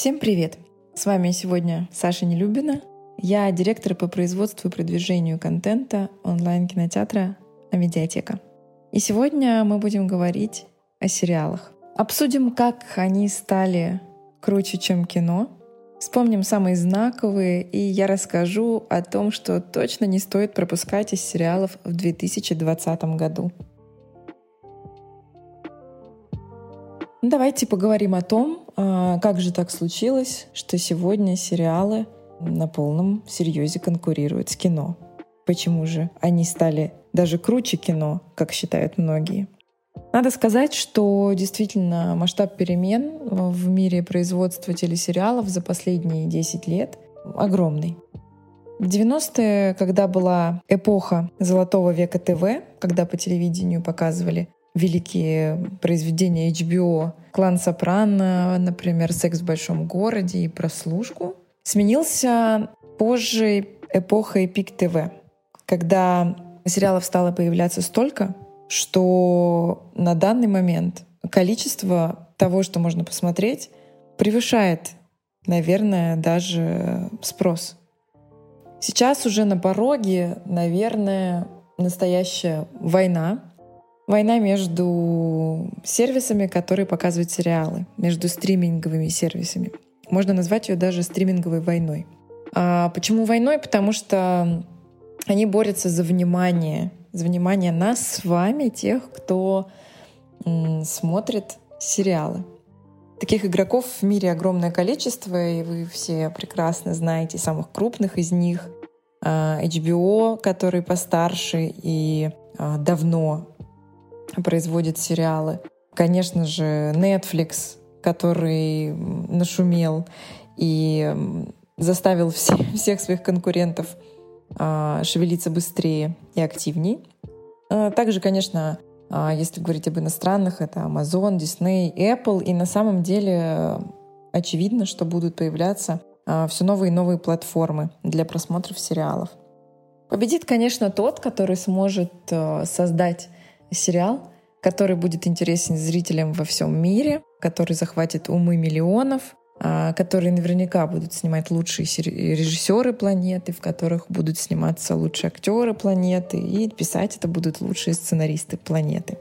Всем привет! С вами сегодня Саша Нелюбина. Я директор по производству и продвижению контента онлайн-кинотеатра «Амедиатека». И сегодня мы будем говорить о сериалах. Обсудим, как они стали круче, чем кино. Вспомним самые знаковые, и я расскажу о том, что точно не стоит пропускать из сериалов в 2020 году. Давайте поговорим о том, а, как же так случилось, что сегодня сериалы на полном серьезе конкурируют с кино. Почему же они стали даже круче кино, как считают многие? Надо сказать, что действительно масштаб перемен в мире производства телесериалов за последние 10 лет огромный. В 90-е, когда была эпоха золотого века ТВ, когда по телевидению показывали великие произведения HBO, «Клан Сопрано», например, «Секс в большом городе» и «Прослушку», сменился позже эпохой Пик ТВ, когда сериалов стало появляться столько, что на данный момент количество того, что можно посмотреть, превышает, наверное, даже спрос. Сейчас уже на пороге, наверное, настоящая война Война между сервисами, которые показывают сериалы, между стриминговыми сервисами. Можно назвать ее даже стриминговой войной. А почему войной? Потому что они борются за внимание, за внимание нас с вами, тех, кто смотрит сериалы. Таких игроков в мире огромное количество, и вы все прекрасно знаете самых крупных из них. А, HBO, который постарше и а, давно производит сериалы. Конечно же, Netflix, который нашумел и заставил все, всех своих конкурентов а, шевелиться быстрее и активнее. А, также, конечно, а, если говорить об иностранных, это Amazon, Disney, Apple. И на самом деле очевидно, что будут появляться все новые и новые платформы для просмотров сериалов. Победит, конечно, тот, который сможет создать сериал, который будет интересен зрителям во всем мире, который захватит умы миллионов, а, которые наверняка будут снимать лучшие режиссеры планеты, в которых будут сниматься лучшие актеры планеты, и писать это будут лучшие сценаристы планеты.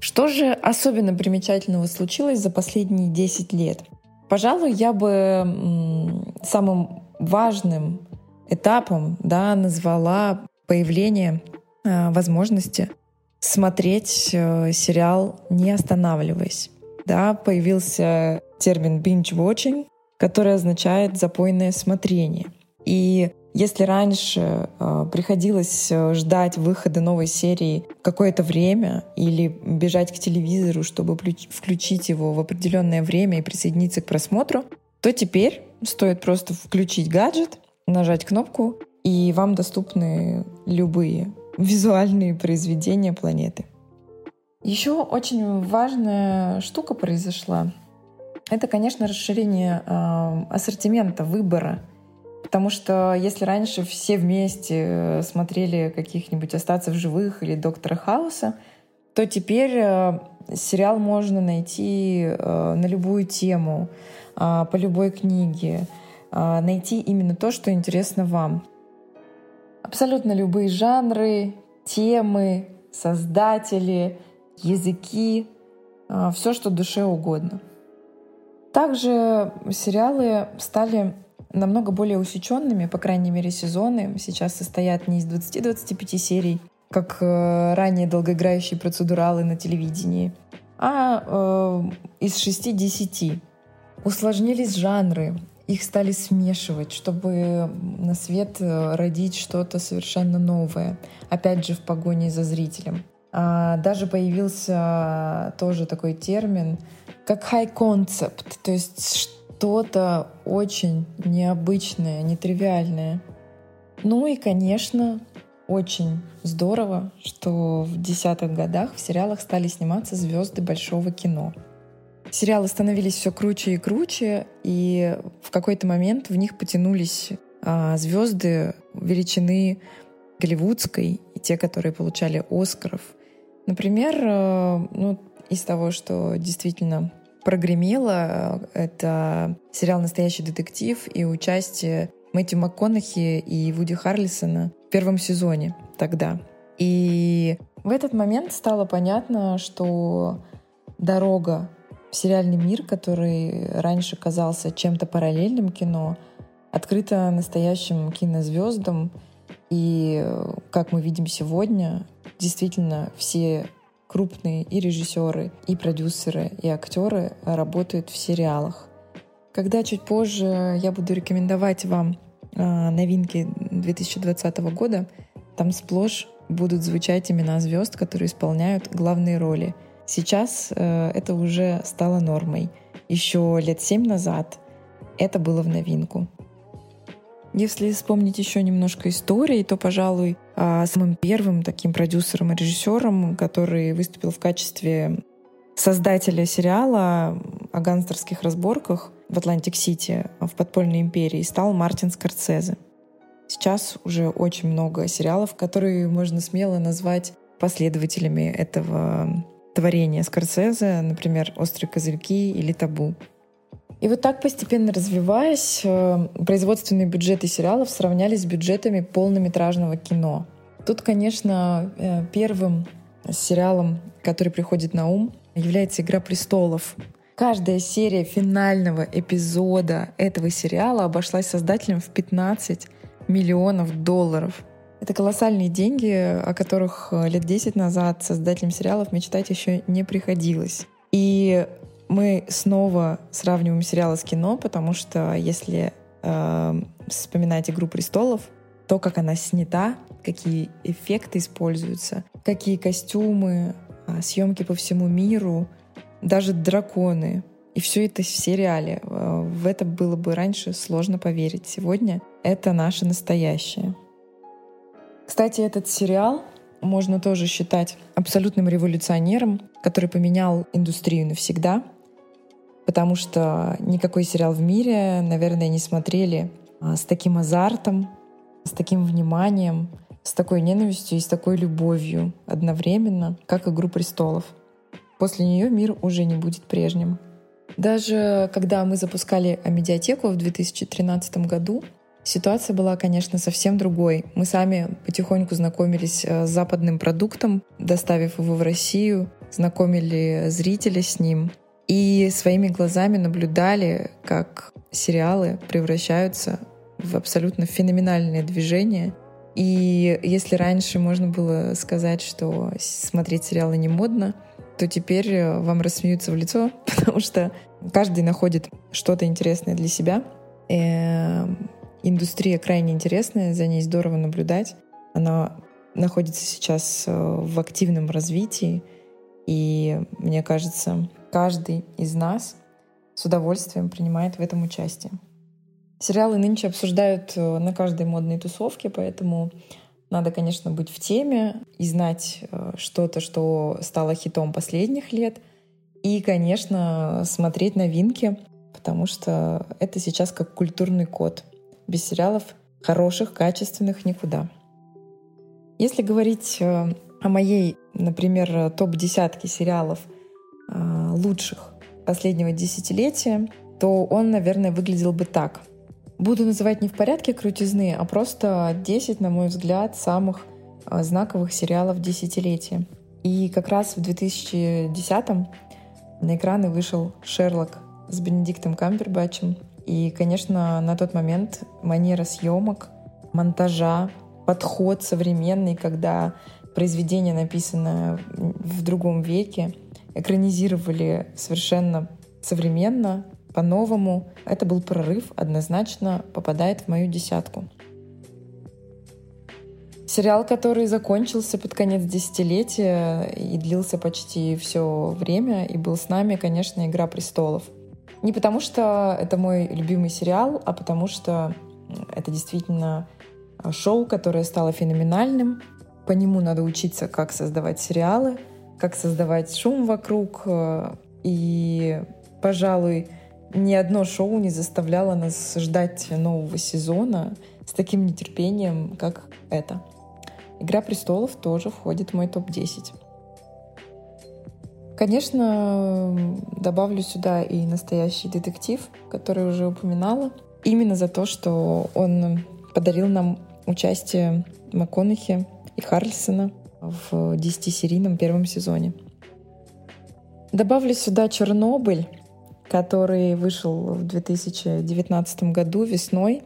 Что же особенно примечательного случилось за последние 10 лет? Пожалуй, я бы самым важным этапом да, назвала появление а, возможности смотреть э, сериал не останавливаясь. Да, появился термин binge-watching, который означает запойное смотрение. И если раньше э, приходилось э, ждать выхода новой серии какое-то время или бежать к телевизору, чтобы включить его в определенное время и присоединиться к просмотру, то теперь стоит просто включить гаджет, нажать кнопку, и вам доступны любые визуальные произведения планеты. Еще очень важная штука произошла. Это, конечно, расширение э, ассортимента выбора. Потому что если раньше все вместе э, смотрели каких-нибудь «Остаться в живых» или «Доктора Хауса», то теперь э, сериал можно найти э, на любую тему, э, по любой книге, э, найти именно то, что интересно вам абсолютно любые жанры, темы, создатели, языки, а, все, что душе угодно. Также сериалы стали намного более усеченными, по крайней мере, сезоны сейчас состоят не из 20-25 серий, как э, ранее долгоиграющие процедуралы на телевидении, а э, из 6-10. Усложнились жанры, их стали смешивать, чтобы на свет э, родить что-то совершенно новое. Опять же, в погоне за зрителем. А даже появился тоже такой термин, как high concept, то есть что-то очень необычное, нетривиальное. Ну и, конечно, очень здорово, что в десятых годах в сериалах стали сниматься звезды большого кино. Сериалы становились все круче и круче, и в какой-то момент в них потянулись а, звезды величины голливудской и те, которые получали Оскаров. Например, а, ну, из того, что действительно прогремело. Это сериал «Настоящий детектив» и участие Мэтью МакКонахи и Вуди Харлисона в первом сезоне тогда. И в этот момент стало понятно, что дорога сериальный мир, который раньше казался чем-то параллельным кино, открыта настоящим кинозвездам. И, как мы видим сегодня, действительно все крупные и режиссеры, и продюсеры, и актеры работают в сериалах. Когда чуть позже я буду рекомендовать вам а, новинки 2020 года, там сплошь будут звучать имена звезд, которые исполняют главные роли. Сейчас э, это уже стало нормой. Еще лет семь назад это было в новинку. Если вспомнить еще немножко истории, то, пожалуй, а, самым первым таким продюсером и режиссером, который выступил в качестве создателя сериала о гангстерских разборках в Атлантик-Сити в подпольной империи стал Мартин Скорсезе. Сейчас уже очень много сериалов, которые можно смело назвать последователями этого творения Скорсезе, например, «Острые козырьки» или «Табу». И вот так постепенно развиваясь, э, производственные бюджеты сериалов сравнялись с бюджетами полнометражного кино. Тут, конечно, э, первым сериалом, который приходит на ум, является «Игра престолов». Каждая серия финального эпизода этого сериала обошлась создателям в 15 миллионов долларов. Это колоссальные деньги, о которых э, лет 10 назад создателям сериалов мечтать еще не приходилось. И мы снова сравниваем сериалы с кино, потому что если э, вспоминать «Игру престолов», то, как она снята, какие эффекты используются, какие костюмы, э, съемки по всему миру, даже драконы. И все это в сериале. Э, в это было бы раньше сложно поверить. Сегодня это наше настоящее. Кстати, этот сериал можно тоже считать абсолютным революционером, который поменял индустрию навсегда — потому что никакой сериал в мире, наверное, не смотрели а, с таким азартом, с таким вниманием, с такой ненавистью и с такой любовью одновременно, как «Игру престолов». После нее мир уже не будет прежним. Даже когда мы запускали медиатеку в 2013 году, ситуация была, конечно, совсем другой. Мы сами потихоньку знакомились э, с западным продуктом, доставив его в Россию, знакомили зрителя с ним — и своими глазами наблюдали, как сериалы превращаются в абсолютно феноменальное движение. И если раньше можно было сказать, что смотреть сериалы не модно, то теперь вам рассмеются в лицо, потому что каждый находит что-то интересное для себя. И э, индустрия крайне интересная, за ней здорово наблюдать. Она находится сейчас э, в активном развитии. И мне кажется, каждый из нас с удовольствием принимает в этом участие. Сериалы нынче обсуждают э, на каждой модной тусовке, поэтому надо, конечно, быть в теме и знать э, что-то, что стало хитом последних лет. И, конечно, смотреть новинки, потому что это сейчас как культурный код. Без сериалов хороших, качественных никуда. Если говорить э, о моей, например, топ-десятке сериалов — Э, лучших последнего десятилетия, то он, наверное, выглядел бы так. Буду называть не в порядке крутизны, а просто 10, на мой взгляд, самых э, знаковых сериалов десятилетия. И как раз в 2010-м на экраны вышел «Шерлок» с Бенедиктом Камбербэтчем. И, конечно, на тот момент манера съемок, монтажа, подход современный, когда произведение написано в другом веке — экранизировали совершенно современно, по-новому. Это был прорыв, однозначно попадает в мою десятку. Сериал, который закончился под конец десятилетия и длился почти все время, и был с нами, конечно, «Игра престолов». Не потому что это мой любимый сериал, а потому что это действительно шоу, которое стало феноменальным. По нему надо учиться, как создавать сериалы — как создавать шум вокруг. Э, и, пожалуй, ни одно шоу не заставляло нас ждать нового сезона с таким нетерпением, как это. «Игра престолов» тоже входит в мой топ-10. Конечно, добавлю сюда и настоящий детектив, который уже упоминала. Именно за то, что он подарил нам участие МакКонахи и Харльсона в 10-серийном первом сезоне. Добавлю сюда «Чернобыль», который вышел в 2019 году весной.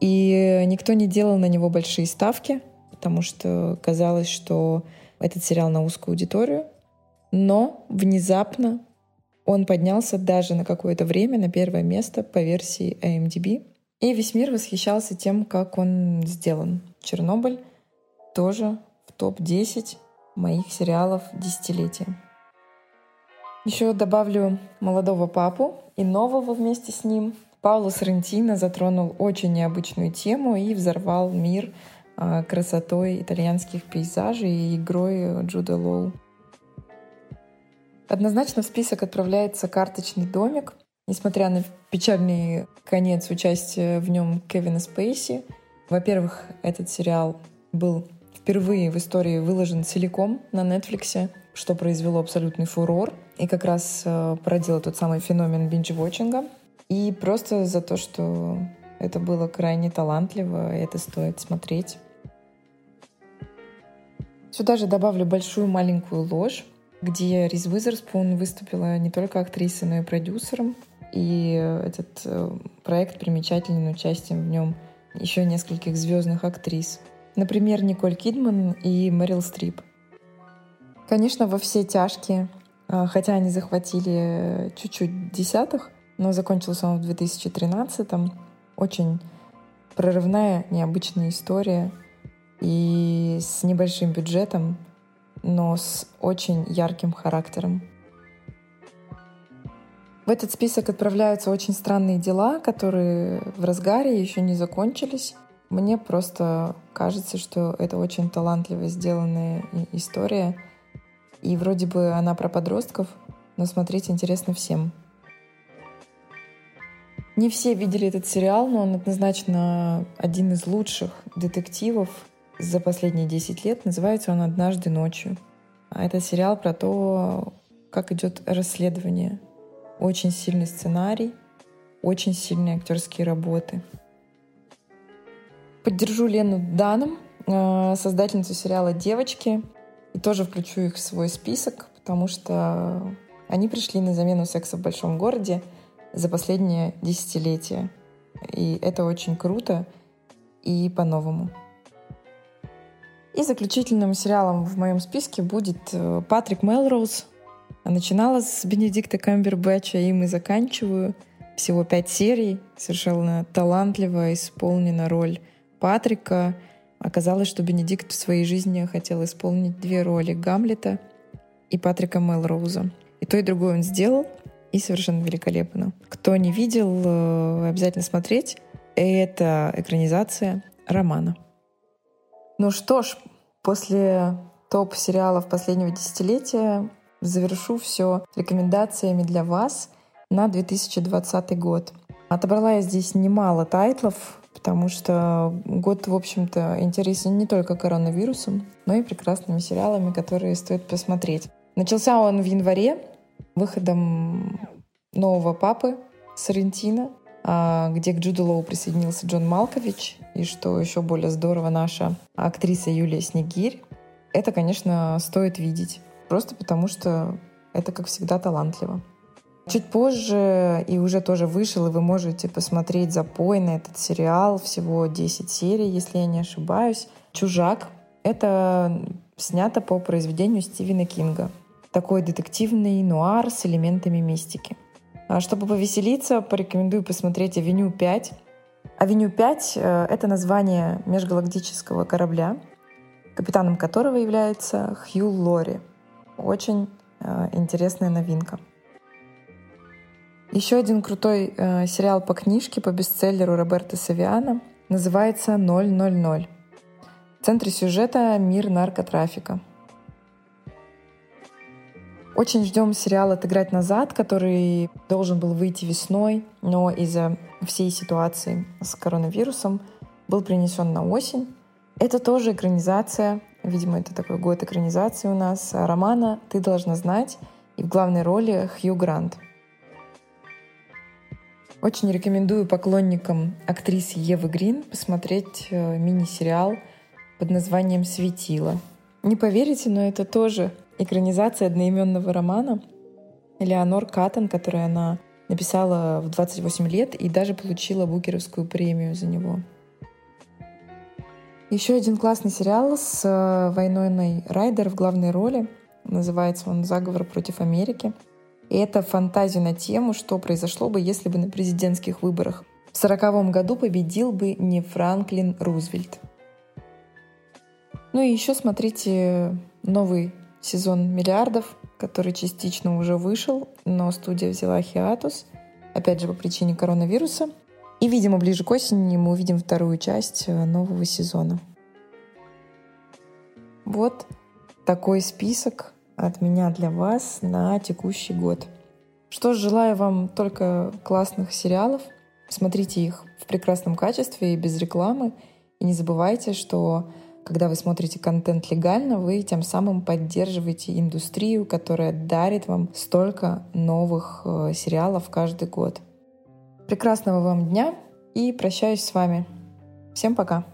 И никто не делал на него большие ставки, потому что казалось, что этот сериал на узкую аудиторию. Но внезапно он поднялся даже на какое-то время на первое место по версии IMDb. И весь мир восхищался тем, как он сделан. «Чернобыль» тоже в топ-10 моих сериалов десятилетия. Еще добавлю «Молодого папу» и нового вместе с ним. Пауло Соррентино затронул очень необычную тему и взорвал мир а, красотой итальянских пейзажей и игрой Джуда Лоу. Однозначно в список отправляется «Карточный домик». Несмотря на печальный конец участия в нем Кевина Спейси, во-первых, этот сериал был впервые в истории выложен целиком на Netflix, что произвело абсолютный фурор и как раз э, породило тот самый феномен бинж-вотчинга. И просто за то, что это было крайне талантливо, и это стоит смотреть. Сюда же добавлю большую маленькую ложь где Риз Уизерспун выступила не только актрисой, но и продюсером. И этот э, проект примечателен участием в нем еще нескольких звездных актрис. Например, Николь Кидман и Мэрил Стрип. Конечно, во все тяжкие, э, хотя они захватили чуть-чуть десятых, но закончился он в 2013-м. Очень прорывная, необычная история и с небольшим бюджетом, но с очень ярким характером. В этот список отправляются очень странные дела, которые в разгаре еще не закончились. Мне просто кажется, что это очень талантливо сделанная история. И вроде бы она про подростков, но смотреть интересно всем. Не все видели этот сериал, но он однозначно один из лучших детективов за последние 10 лет. Называется он «Однажды ночью». А это сериал про то, как идет расследование. Очень сильный сценарий, очень сильные актерские работы. Поддержу Лену Даном, э, создательницу сериала «Девочки», и тоже включу их в свой список, потому что они пришли на замену секса в большом городе за последнее десятилетие. И это очень круто и по-новому. И заключительным сериалом в моем списке будет э, Патрик Мелроуз. Начинала с Бенедикта Камбербэтча, им и заканчиваю. Всего пять серий. Совершенно талантливо исполнена роль Патрика. Оказалось, что Бенедикт в своей жизни хотел исполнить две роли — Гамлета и Патрика Мелроуза. И то, и другое он сделал, и совершенно великолепно. Кто не видел, э, обязательно смотреть. Это экранизация романа. Ну что ж, после топ-сериалов последнего десятилетия завершу все рекомендациями для вас на 2020 год. Отобрала я здесь немало тайтлов, потому что год, в общем-то, интересен не только коронавирусом, но и прекрасными сериалами, которые стоит посмотреть. Начался он в январе выходом нового папы Сарентина, где к Джуду Лоу присоединился Джон Малкович, и что еще более здорово, наша актриса Юлия Снегирь. Это, конечно, стоит видеть, просто потому что это, как всегда, талантливо. Чуть позже и уже тоже вышел, и вы можете посмотреть запой на этот сериал. Всего 10 серий, если я не ошибаюсь. «Чужак» — это снято по произведению Стивена Кинга. Такой детективный нуар с элементами мистики. А чтобы повеселиться, порекомендую посмотреть «Авеню 5». «Авеню 5» — это название межгалактического корабля, капитаном которого является Хью Лори. Очень э, интересная новинка. Еще один крутой э, сериал по книжке, по бестселлеру Роберта Савиано называется «000». В центре сюжета мир наркотрафика — очень ждем сериал «Отыграть назад», который должен был выйти весной, но из-за всей ситуации с коронавирусом был принесен на осень. Это тоже экранизация, видимо, это такой год экранизации у нас, романа «Ты должна знать». И И в главной роли Хью Грант. Очень рекомендую поклонникам актрисы Евы Грин посмотреть э, мини-сериал под названием «Светило». Не поверите, но это тоже экранизация одноименного романа Элеонор Каттон, который она написала в 28 лет и даже получила Букеровскую премию за него. Еще один классный сериал с э, Вайноной Райдер в главной роли. Называется он «Заговор против Америки». И это фантазия на тему, что произошло бы, если бы на президентских выборах в сороковом году победил бы не Франклин Рузвельт. Ну и еще смотрите новый сезон «Миллиардов», который частично уже вышел, но студия взяла хиатус, опять же по причине коронавируса. И, видимо, ближе к осени мы увидим вторую часть э, нового сезона. Вот такой список от меня для вас на текущий год. Что ж, желаю вам только классных сериалов. Смотрите их в прекрасном качестве и без рекламы. И не забывайте, что когда вы смотрите контент легально, вы тем самым поддерживаете индустрию, которая дарит вам столько новых э, сериалов каждый год. Прекрасного вам дня и прощаюсь с вами. Всем пока!